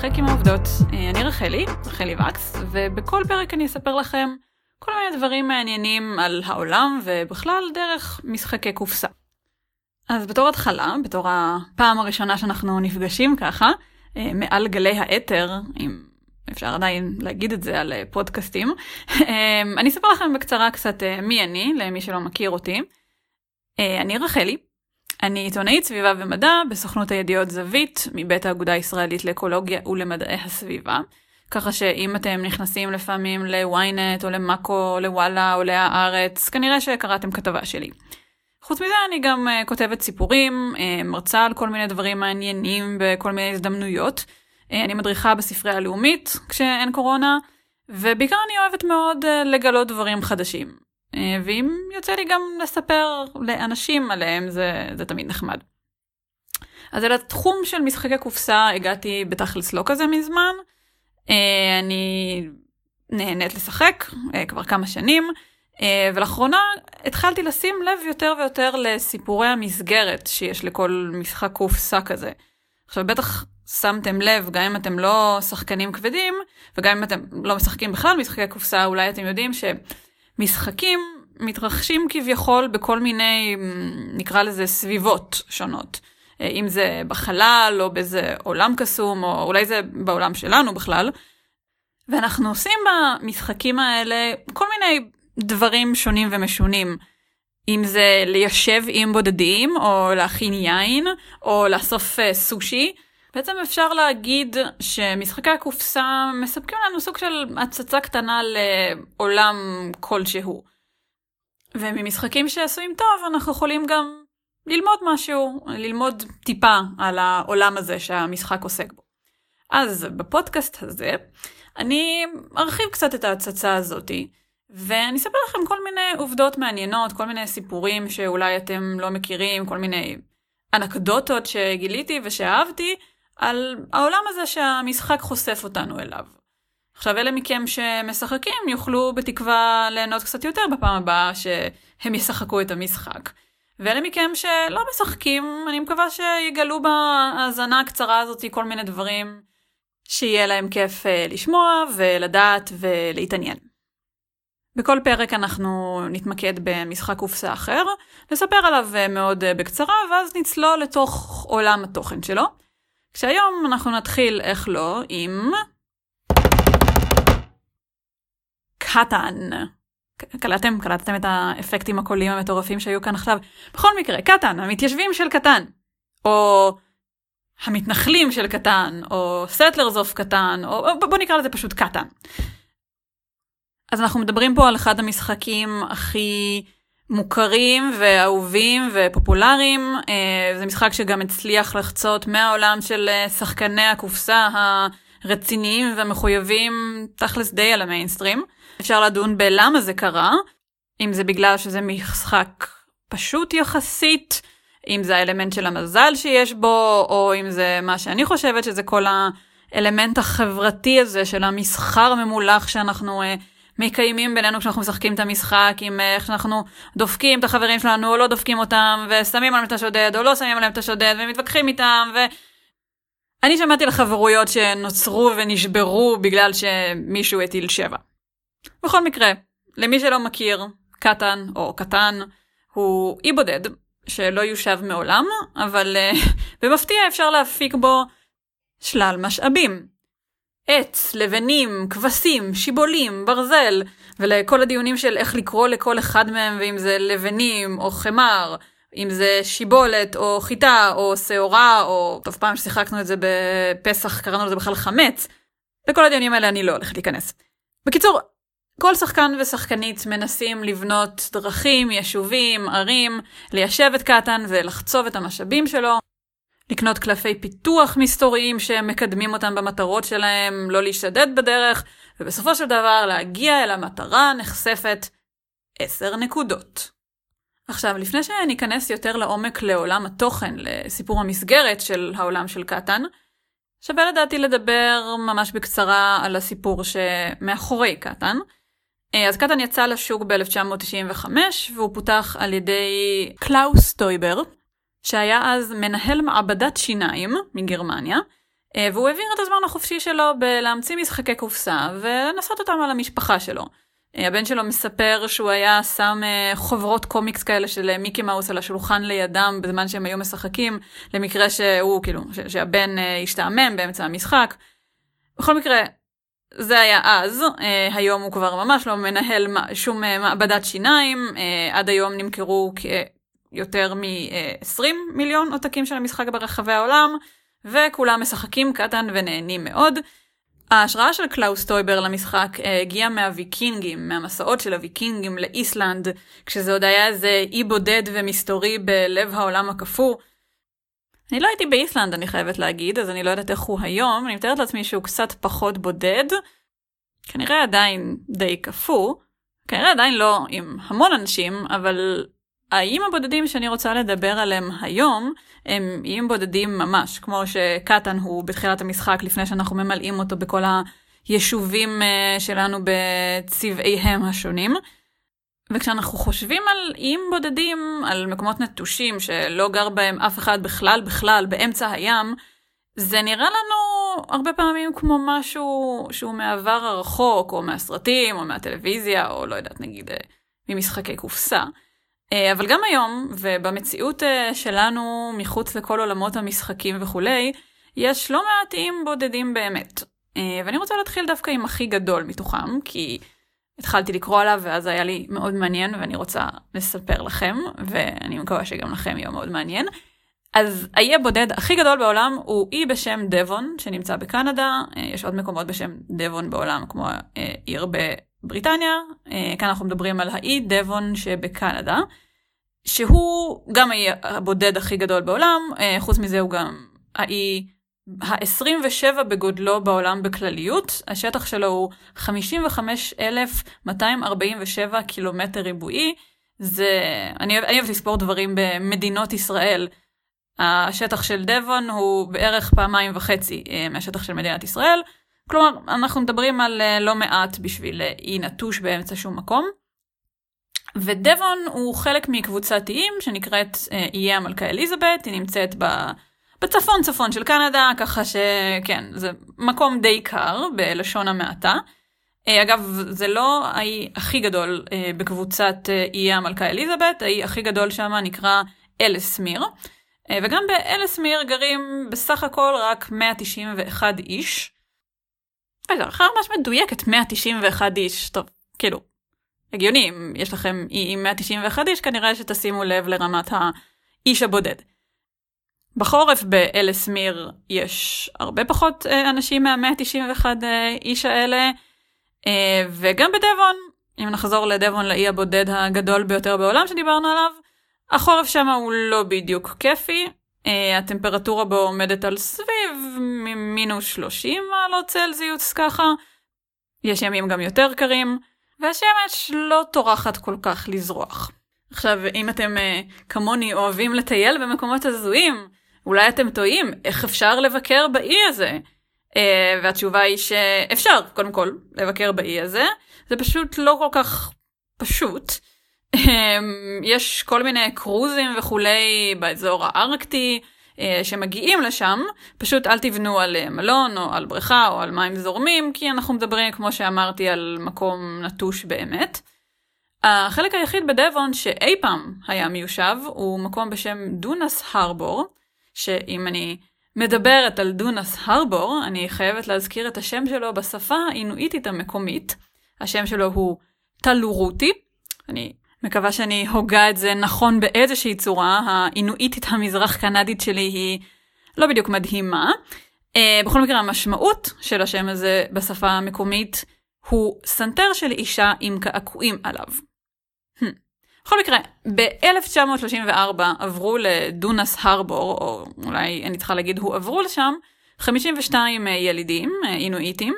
לשחק עם העובדות. אה, אני רחלי, רחלי וקס, ובכל פרק אני אספר לכם כל מיני דברים מעניינים על העולם ובכלל דרך משחקי קופסה. אז בתור התחלה, בתור הפעם הראשונה שאנחנו נפגשים ככה, אה, מעל גלי האתר, אם אפשר עדיין להגיד את זה על אה, פודקאסטים, אני אספר לכם בקצרה קצת מי אני, למי שלא מכיר אותי. אני רחלי, אני עיתונאית סביבה ומדע בסוכנות הידיעות זווית, מבית האגודה הישראלית לאקולוגיה ולמדעי הסביבה. ככה שאם אתם נכנסים לפעמים ל-ynet או למאקו או לוואלה או להארץ, כנראה שקראתם כתבה שלי. חוץ מזה אני גם uh, כותבת סיפורים, uh, מרצה על כל מיני דברים מעניינים בכל מיני הזדמנויות. Uh, אני מדריכה בספרייה הלאומית כשאין קורונה, ובעיקר אני אוהבת מאוד uh, לגלות דברים חדשים. אה, ואם יוצא לי גם לספר לאנשים עליהם, זה, זה תמיד נחמד. אז אל התחום של משחקי קופסה הגעתי בתכלס לא כזה מזמן. אה, אני נהנית לשחק אה, כבר כמה שנים, ולאחרונה התחלתי לשים לב יותר ויותר לסיפורי המסגרת שיש לכל משחק קופסה כזה. עכשיו בטח שמתם לב, גם אם אתם לא שחקנים כבדים, וגם אם אתם לא משחקים בכלל משחקי קופסה, אולי אתם יודעים ש... משחקים מתרחשים כביכול בכל מיני, נקרא לזה, סביבות שונות. אה, אם זה בחלל, או באיזה עולם קסום, או אולי זה בעולם שלנו בכלל. ואנחנו עושים במשחקים האלה כל מיני דברים שונים ומשונים. אם זה ליישב עם בודדים, או להכין יין, או לאסוף uh, סושי. בעצם אפשר להגיד שמשחקי הקופסה מספקים לנו סוג של הצצה קטנה לעולם כלשהו. וממשחקים שעשויים טוב אנחנו יכולים גם ללמוד משהו, ללמוד טיפה על העולם הזה שהמשחק עוסק בו. אז בפודקאסט הזה אני ארחיב קצת את ההצצה הזאתי, ואני אספר לכם כל מיני עובדות מעניינות, כל מיני סיפורים שאולי אתם לא מכירים, כל מיני אנקדוטות שגיליתי ושאהבתי, על העולם הזה שהמשחק חושף אותנו אליו. עכשיו אלה מכם שמשחקים יוכלו בתקווה ליהנות קצת יותר בפעם הבאה שהם ישחקו את המשחק. ואלה מכם שלא משחקים, אני מקווה שיגלו בהאזנה הקצרה הזאת כל מיני דברים שיהיה להם כיף אה, לשמוע ולדעת ולהתעניין. בכל פרק אנחנו נתמקד במשחק קופסה אחר, נספר עליו אה, מאוד אה, בקצרה, ואז נצלול לתוך עולם התוכן שלו. כשהיום אנחנו נתחיל, איך לא, עם... קטן. קלטתם? קלטתם את האפקטים הקוליים המטורפים שהיו כאן עכשיו? בכל מקרה, קטן, המתיישבים של קטן. או המתנחלים של קטן, או Settlers of Catan, או בוא נקרא לזה פשוט קטן. אז אנחנו מדברים פה על אחד המשחקים הכי מוכרים ואהובים ופופולריים. אה, זה משחק שגם הצליח לחצות מהעולם של אה, שחקני הקופסה הרציניים והמחויבים תכלס די על המיינסטרים. אפשר לדון בלמה זה קרה, אם זה בגלל שזה משחק פשוט יחסית, אם זה האלמנט של המזל שיש בו, או אם זה מה שאני חושבת שזה כל האלמנט החברתי הזה של המסחר הממולח שאנחנו... Uh, מקיימים בינינו כשאנחנו משחקים את המשחק, עם אה, איך שאנחנו דופקים את החברים שלנו או לא דופקים אותם, ושמים עליהם את השודד או לא שמים עליהם את השודד, ומתווכחים איתם, ו... אני שמעתי על חברויות שנוצרו ונשברו בגלל שמישהו הטיל שבע. בכל מקרה, למי שלא מכיר, קטן או קטן הוא אי בודד שלא יושב מעולם, אבל uh, במפתיע אפשר להפיק בו שלל משאבים. עץ, לבנים, כבשים, שיבולים, ברזל, ולכל הדיונים של איך לקרוא לכל אחד מהם, ואם זה לבנים או חמר, אם זה שיבולת או חיטה או שעורה, או טוב פעם ששיחקנו את זה בפסח קראנו לזה בכלל חמץ, לכל הדיונים האלה אני לא הולכת להיכנס. בקיצור, כל שחקן ושחקנית מנסים לבנות דרכים, יישובים, ערים, ליישב את קטן ולחצוב את המשאבים שלו, לקנות קלפי פיתוח מסתוריים שמקדמים אותם במטרות שלהם, לא להשתדד בדרך, ובסופו של דבר להגיע אל המטרה הנחשפת 10 נקודות. עכשיו, לפני שניכנס יותר לעומק לעולם התוכן, לסיפור המסגרת של העולם של קטן, שווה לדעתי לדבר ממש בקצרה על הסיפור שמאחורי קטן. אז קטן יצא לשוק ב-1995, והוא פותח על ידי קלאוס טויבר, שהיה אז מנהל מעבדת שיניים מגרמניה, אה, והוא העביר את הזמן החופשי שלו בלהמציא משחקי קופסה ולנסות אותם על המשפחה שלו. אה, הבן שלו מספר שהוא היה שם אה, חוברות קומיקס כאלה של מיקי מאוס על השולחן לידם בזמן שהם היו משחקים, למקרה שהוא, כאילו, שהבן השתעמם באמצע המשחק. בכל מקרה, זה היה אז, היום הוא כבר ממש לא מנהל שום מעבדת שיניים, עד היום נמכרו יותר מ-20 מיליון עותקים של המשחק ברחבי העולם. וכולם משחקים קטן ונהנים מאוד. ההשראה של קלאוס טויבר למשחק אה, הגיעה מהוויקינגים, מהמסעות של הוויקינגים לאיסלנד, כשזה עוד היה איזה אי בודד ומסתורי בלב העולם הקפוא. אני לא הייתי באיסלנד, אני חייבת להגיד, אז אני לא יודעת איך הוא היום, אני מתארת לעצמי שהוא קצת פחות בודד. כנראה עדיין די קפוא, כנראה עדיין לא עם המון אנשים, אבל האיים הבודדים שאני רוצה לדבר עליהם היום, הם איים בודדים ממש, כמו שקטן הוא בתחילת המשחק, לפני שאנחנו ממלאים אותו בכל היישובים אה, שלנו בצבעיהם השונים. וכשאנחנו חושבים על איים בודדים, על מקומות נטושים שלא גר בהם אף אחד בכלל בכלל באמצע הים, זה נראה לנו הרבה פעמים כמו משהו שהוא מהעבר הרחוק, או מהסרטים, או מהטלוויזיה, או לא יודעת, נגיד, אה, ממשחקי קופסה. אה, אבל גם היום, ובמציאות אה, שלנו, מחוץ לכל עולמות המשחקים וכולי, יש לא מעט איים בודדים באמת. אה, ואני רוצה להתחיל דווקא עם הכי גדול מתוכם, כי התחלתי לקרוא עליו ואז היה לי מאוד מעניין ואני רוצה לספר לכם, ואני מקווה שגם לכם יהיה מאוד מעניין. אז האי הבודד הכי גדול בעולם הוא אי בשם דבון, שנמצא בקנדה, יש עוד מקומות בשם דבון בעולם, כמו עיר בריטניה, אה, כאן אנחנו מדברים על האי דבון שבקנדה, שהוא גם האי הבודד הכי גדול בעולם, אה, חוץ מזה הוא גם האי ה-27 בגודלו בעולם בכלליות, השטח שלו הוא 55,247 קילומטר ריבועי, זה, אני, אני אוהבת לספור דברים במדינות ישראל. השטח של דבון הוא בערך פעמיים וחצי אה, מהשטח של מדינת ישראל, כלומר, אנחנו מדברים על uh, לא מעט בשביל uh, אי נטוש באמצע שום מקום. ודבון הוא חלק מקבוצת איים שנקראת uh, איי המלכה אליזבת, היא נמצאת ב... בצפון צפון של קנדה, ככה שכן, זה מקום די קר בלשון המעטה. אגב, זה לא האי הכי גדול בקבוצת איי המלכה אליזבת, האי הכי גדול שם נקרא אלסמיר. וגם באלסמיר גרים בסך הכל רק 191 איש. אחר ממש מדויקת 191 איש, טוב, כאילו, הגיוני, אם יש לכם אי עם 191 איש, כנראה שתשימו לב לרמת האיש הבודד. בחורף באלסמיר יש הרבה פחות אה, אנשים מה-191 אה, איש האלה, אה, וגם בדבון, אם נחזור לדבון לאי הבודד הגדול ביותר בעולם שדיברנו עליו, החורף שם הוא לא בדיוק כיפי, הטמפרטורה בו עומדת על סביב מינוס 30 מעלות צלזיוס ככה. יש ימים גם יותר קרים, והשמש לא טורחת כל כך לזרוח. עכשיו, אם אתם uh, כמוני אוהבים לטייל במקומות הזויים, אולי אתם טועים, איך אפשר לבקר באי הזה? Uh, והתשובה היא שאפשר, קודם כל, לבקר באי הזה. זה פשוט לא כל כך פשוט. אמ, יש כל מיני קרוזים וכולי באזור הארקטי אה, שמגיעים לשם, פשוט אל תבנו על אה, מלון או על בריכה או על מים זורמים, כי אנחנו מדברים, כמו שאמרתי, על מקום נטוש באמת. החלק היחיד בדבון שאי פעם היה מיושב הוא מקום בשם דונס הרבור, שאם אני מדברת על דונס הרבור, אני חייבת להזכיר את השם שלו בשפה האינואיטית המקומית. השם שלו הוא טלורוטי. אני מקווה שאני הוגה את זה נכון באיזושהי צורה, האינואיטית המזרח קנדית שלי היא לא בדיוק מדהימה. Uh, בכל מקרה המשמעות של השם הזה בשפה המקומית הוא סנטר של אישה עם קעקועים עליו. Hmm. בכל מקרה, ב-1934 עברו ל Dundas Harbour, או אולי אני צריכה להגיד הועברו לשם, 52 ילידים, אינואיטים,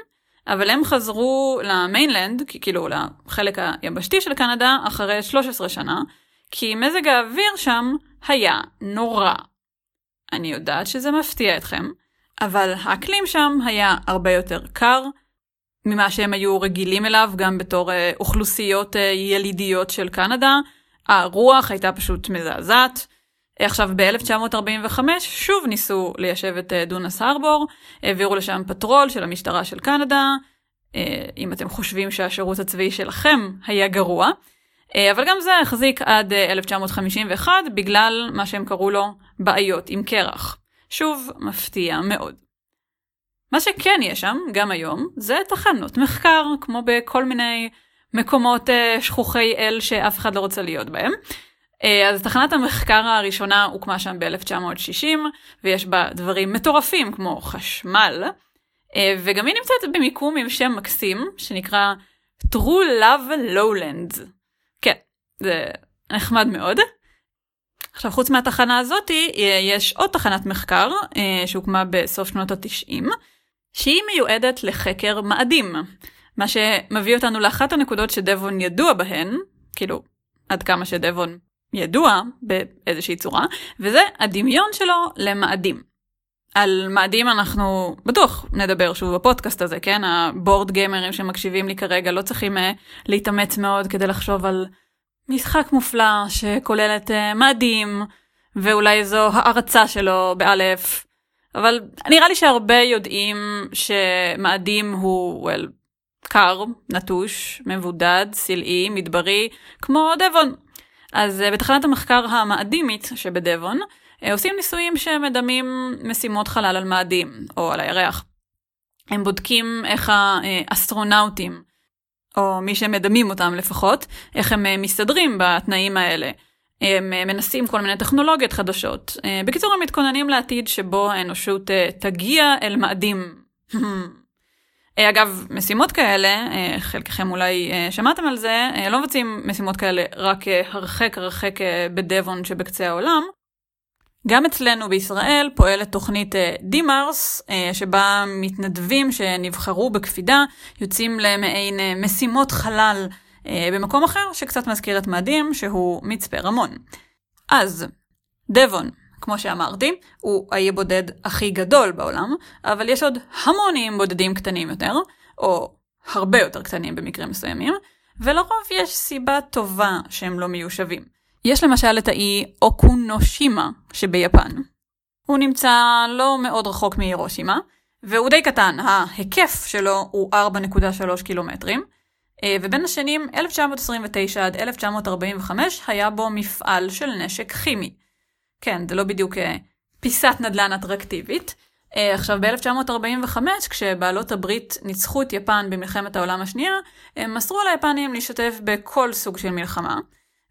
אבל הם חזרו ל mainland, כאילו לחלק היבשתי של קנדה, אחרי 13 שנה, כי מזג האוויר שם היה נורא. אני יודעת שזה מפתיע אתכם, אבל האקלים שם היה הרבה יותר קר ממה שהם היו רגילים אליו, גם בתור אה, אוכלוסיות אה, ילידיות של קנדה. הרוח הייתה פשוט מזעזעת. עכשיו ב-1945 שוב ניסו ליישב את דנדס הרבור, העבירו לשם פטרול של המשטרה של קנדה, אם אתם חושבים שהשירות הצבאי שלכם היה גרוע, אבל גם זה החזיק עד 1951 בגלל מה שהם קראו לו בעיות עם קרח. שוב, מפתיע מאוד. מה שכן יש שם, גם היום, זה תחנות מחקר, כמו בכל מיני מקומות שכוחי אל שאף אחד לא רוצה להיות בהם. Uh, אז תחנת המחקר הראשונה הוקמה שם ב-1960, ויש בה דברים מטורפים כמו חשמל, uh, וגם היא נמצאת במיקום עם שם מקסים, שנקרא True Love Lowlands. כן, זה נחמד מאוד. עכשיו חוץ מהתחנה הזאתי יש עוד תחנת מחקר שהוקמה בסוף שנות התשעים שהיא מיועדת לחקר מאדים. מה שמביא אותנו לאחת הנקודות שדבון ידוע בהן, כאילו, עד כמה שדבון ידוע באיזושהי צורה, וזה הדמיון שלו למאדים. על מאדים אנחנו בטוח נדבר שוב בפודקאסט הזה, כן? הבורד גיימרים שמקשיבים לי כרגע לא צריכים uh, להתאמץ מאוד כדי לחשוב על משחק מופלא שכולל את uh, מאדים, ואולי זו הערצה שלו באלף, אבל נראה לי שהרבה יודעים שמאדים הוא, well, קר, נטוש, מבודד, סלעי, מדברי, כמו דבון. אז אה, בתחנת המחקר המאדימית שבדבון, אה, עושים ניסויים שמדמים משימות חלל על מאדים, או על הירח. הם בודקים איך האסטרונאוטים, או מי שמדמים אותם לפחות, איך הם אה, מסתדרים בתנאים האלה. הם מנסים כל מיני טכנולוגיות חדשות. בקיצור, הם מתכוננים לעתיד שבו האנושות תגיע אל מאדים. אגב, משימות כאלה, חלקכם אולי שמעתם על זה, לא מבצעים משימות כאלה רק הרחק הרחק בדבון שבקצה העולם. גם אצלנו בישראל פועלת תוכנית דימארס, שבה מתנדבים שנבחרו בקפידה יוצאים למעין משימות חלל אה, במקום אחר שקצת מזכיר את מאדים, שהוא מצפה רמון. אז, דבון, כמו שאמרתי, הוא האי הבודד הכי גדול בעולם, אבל יש עוד המון איים בודדים קטנים יותר, או הרבה יותר קטנים במקרים מסוימים, ולרוב יש סיבה טובה שהם לא מיושבים. יש למשל את האי אוקונושימה שביפן. הוא נמצא לא מאוד רחוק מהירושימה, והוא די קטן, ההיקף שלו הוא 4.3 קילומטרים, אה, ובין השנים 1929 עד 1945 היה בו מפעל של נשק כימי. כן, זה לא בדיוק אה, פיסת נדל"ן אטרקטיבית. אה, עכשיו, ב-1945, כשבעלות הברית ניצחו את יפן במלחמת העולם השנייה, הם מסרו ליפנים להשתתף בכל סוג של מלחמה.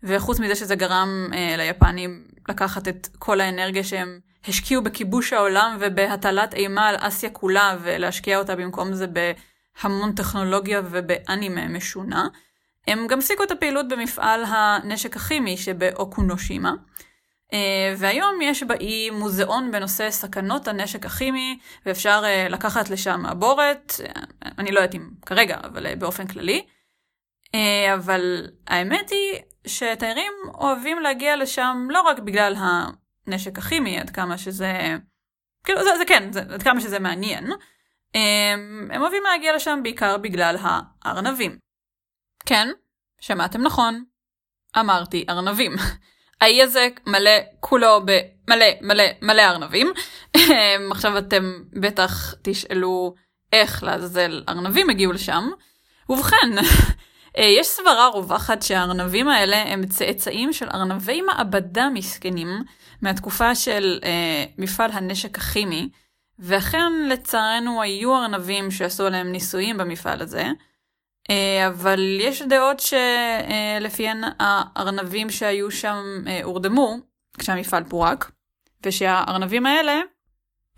וחוץ מזה שזה גרם אה, ליפנים לקחת את כל האנרגיה שהם השקיעו בכיבוש העולם ובהטלת אימה על אסיה כולה ולהשקיע אותה במקום זה ב... המון טכנולוגיה ובאנימה משונה. הם גם הפסיקו את הפעילות במפעל הנשק הכימי שבאוקונושימה. Uh, והיום יש באי מוזיאון בנושא סכנות הנשק הכימי, ואפשר uh, לקחת לשם מעבורת, uh, אני לא יודעת אם כרגע, אבל באופן כללי. אבל האמת היא שתיירים אוהבים להגיע לשם לא רק בגלל הנשק הכימי, עד כמה שזה... כאילו, זה, זה כן, זה, עד כמה שזה מעניין, הם, הם אוהבים להגיע לשם בעיקר בגלל הארנבים. כן, שמעתם נכון. אמרתי ארנבים. האי הזה מלא כולו במלא מלא מלא ארנבים. עכשיו אתם בטח תשאלו איך לעזאזל ארנבים הגיעו לשם. ובכן, יש סברה רווחת שהארנבים האלה הם צאצאים של ארנבי מעבדה מסכנים מהתקופה של אה, מפעל הנשק הכימי, ואכן לצערנו היו ארנבים שעשו עליהם ניסויים במפעל הזה, אה, אבל יש דעות שלפיהן הארנבים שהיו שם אה, הורדמו כשהמפעל פורק, ושהארנבים האלה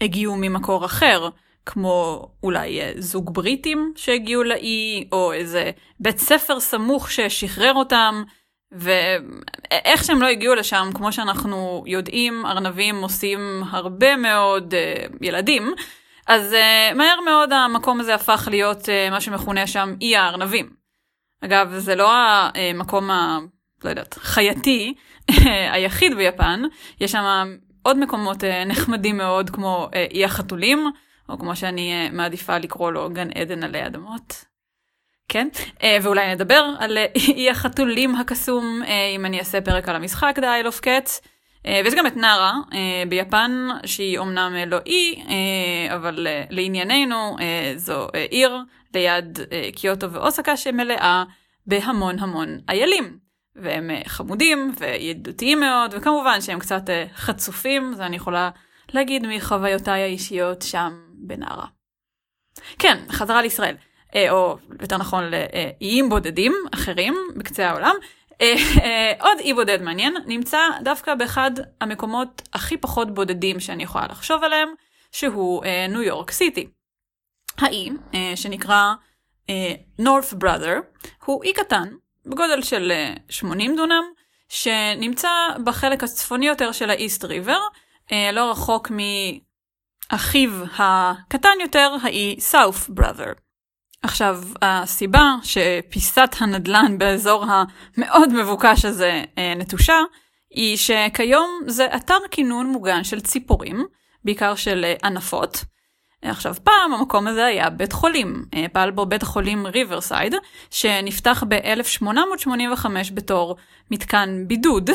הגיעו ממקור אחר, כמו אולי אה, זוג בריטים שהגיעו לאי, או איזה בית ספר סמוך ששחרר אותם, ואיך שהם לא הגיעו לשם, כמו שאנחנו יודעים, ארנבים עושים הרבה מאוד ילדים, אז uh, מהר מאוד המקום הזה הפך להיות uh, מה שמכונה שם אי הארנבים. אגב, זה לא המקום ה... לא יודעת, חייתי היחיד ביפן, יש שם עוד מקומות uh, נחמדים מאוד, כמו uh, אי החתולים, או כמו שאני uh, מעדיפה לקרוא לו גן עדן עלי אדמות. כן? אה, ואולי נדבר על אה, אי החתולים הקסום, אה, אם אני אעשה פרק על המשחק The Isle of Cats. ויש גם את נארה ביפן, שהיא אומנם לא אי, אבל לענייננו זו עיר ליד קיוטו ואוסקה שמלאה בהמון המון איילים. והם חמודים וידידותיים מאוד, וכמובן שהם קצת חצופים, זה אני יכולה להגיד מחוויותיי האישיות שם בנערה. כן, חזרה לישראל, או יותר נכון לאיים בודדים אחרים בקצה העולם. עוד אי בודד מעניין נמצא דווקא באחד המקומות הכי פחות בודדים שאני יכולה לחשוב עליהם, שהוא ניו יורק סיטי. האי, שנקרא North Brother, הוא אי קטן, בגודל של 80 דונם, שנמצא בחלק הצפוני יותר של האיסט ריבר, לא רחוק מאחיו הקטן יותר, האי סאוף בראדר. עכשיו, הסיבה שפיסת הנדלן באזור המאוד מבוקש הזה נטושה, היא שכיום זה אתר כינון מוגן של ציפורים, בעיקר של ענפות. עכשיו, פעם המקום הזה היה בית חולים, פעל בו בית החולים ריברסייד, שנפתח ב-1885 בתור מתקן בידוד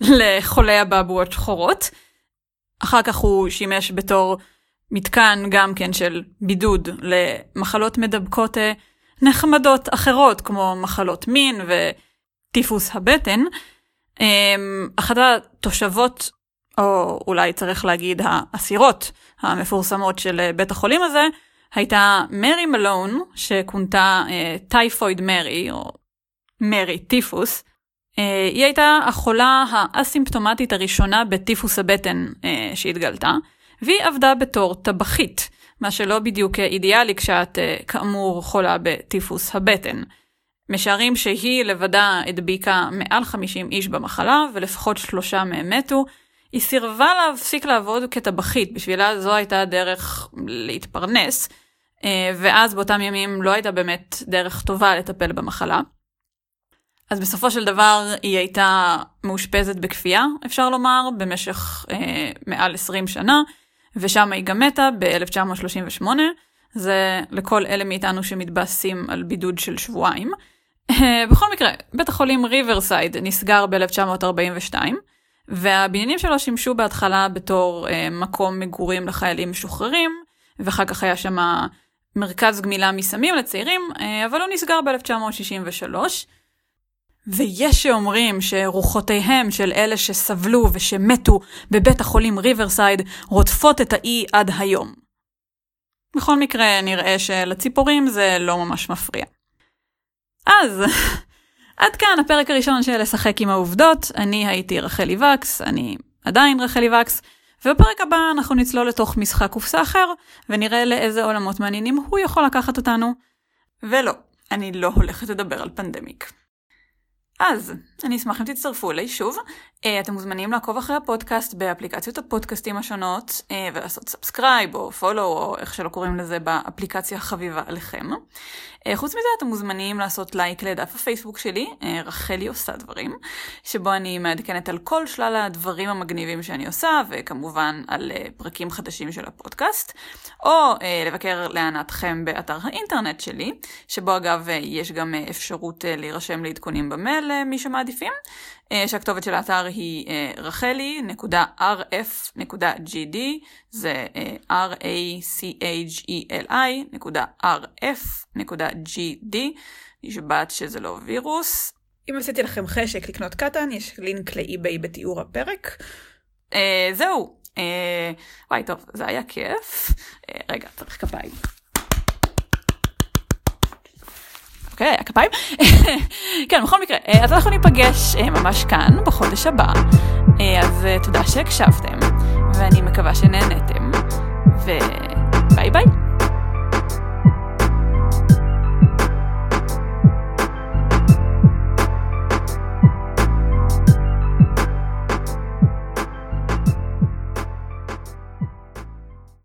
לחולי אבעבועות שחורות. אחר כך הוא שימש בתור מתקן גם כן של בידוד למחלות מדבקות אה, נחמדות אחרות, כמו מחלות מין וטיפוס הבטן. אמ, אחת התושבות, או אולי צריך להגיד האסירות המפורסמות של אה, בית החולים הזה, הייתה מרי מלון, שכונתה טייפויד אה, מרי, או מרי טיפוס, היא הייתה החולה האסימפטומטית הראשונה בטיפוס הבטן שהתגלתה, והיא עבדה בתור טבחית, מה שלא בדיוק אידיאלי כשאת אה, כאמור חולה בטיפוס הבטן. משערים שהיא לבדה הדביקה מעל 50 איש במחלה, ולפחות שלושה מהם מתו. היא סירבה להפסיק לעבוד כטבחית, בשבילה זו הייתה הדרך להתפרנס, ואז באותם ימים לא הייתה באמת דרך טובה לטפל במחלה. אז בסופו של דבר היא הייתה מאושפזת בכפייה, אפשר לומר, במשך אה, מעל 20 שנה, ושם היא גם מתה ב-1938. זה לכל אלה מאיתנו שמתבאסים על בידוד של שבועיים. בכל מקרה, בית החולים ריברסייד נסגר ב-1942, והבניינים שלו שימשו בהתחלה בתור אה, מקום מגורים לחיילים משוחררים, ואחר כך היה שם מרכז גמילה מסמים לצעירים, אה, אבל הוא נסגר ב-1963. ויש שאומרים שרוחותיהם של אלה שסבלו ושמתו בבית החולים ריברסייד רודפות את האי עד היום. בכל מקרה, נראה שלציפורים זה לא ממש מפריע. אז, עד כאן הפרק הראשון של לשחק עם העובדות. אני הייתי רחלי וקס, אני עדיין רחלי וקס, ובפרק הבא אנחנו נצלול לתוך משחק קופסה אחר, ונראה לאיזה עולמות מעניינים הוא יכול לקחת אותנו. ולא, אני לא הולכת לדבר על פנדמיק. אז, אני אשמח אם תצטרפו אליי שוב. אה, אתם מוזמנים לעקוב אחרי הפודקאסט באפליקציות הפודקאסטים השונות, אה, ולעשות subscribe או follow או איך שלא קוראים לזה באפליקציה החביבה עליכם. אה, חוץ מזה אתם מוזמנים לעשות לייק לדף הפייסבוק שלי, רחלי עושה דברים, שבו אני מעדכנת על כל שלל הדברים המגניבים שאני עושה, וכמובן על פרקים חדשים של הפודקאסט, או לבקר להנאתכם באתר האינטרנט שלי, שבו אגב יש גם אפשרות להירשם לעדכונים במייל למי שמעדיפים. אה, שהכתובת של האתר היא אה, רחלי.rf.gd, זה אה, r-a-c-h-e-l-i.rf.gd, נשבעת שזה לא וירוס. אם עשיתי לכם חשק לקנות קטן, יש לינק לאי-ביי בתיאור הפרק. זהו. וואי, טוב, זה היה כיף. רגע, צריך כפיים. אוקיי, הכפיים. כן, בכל מקרה, אה, אז אנחנו ניפגש אה, ממש כאן, בחודש הבא. אה, אז תודה שהקשבתם, ואני מקווה שנהנתם, וביי ביי.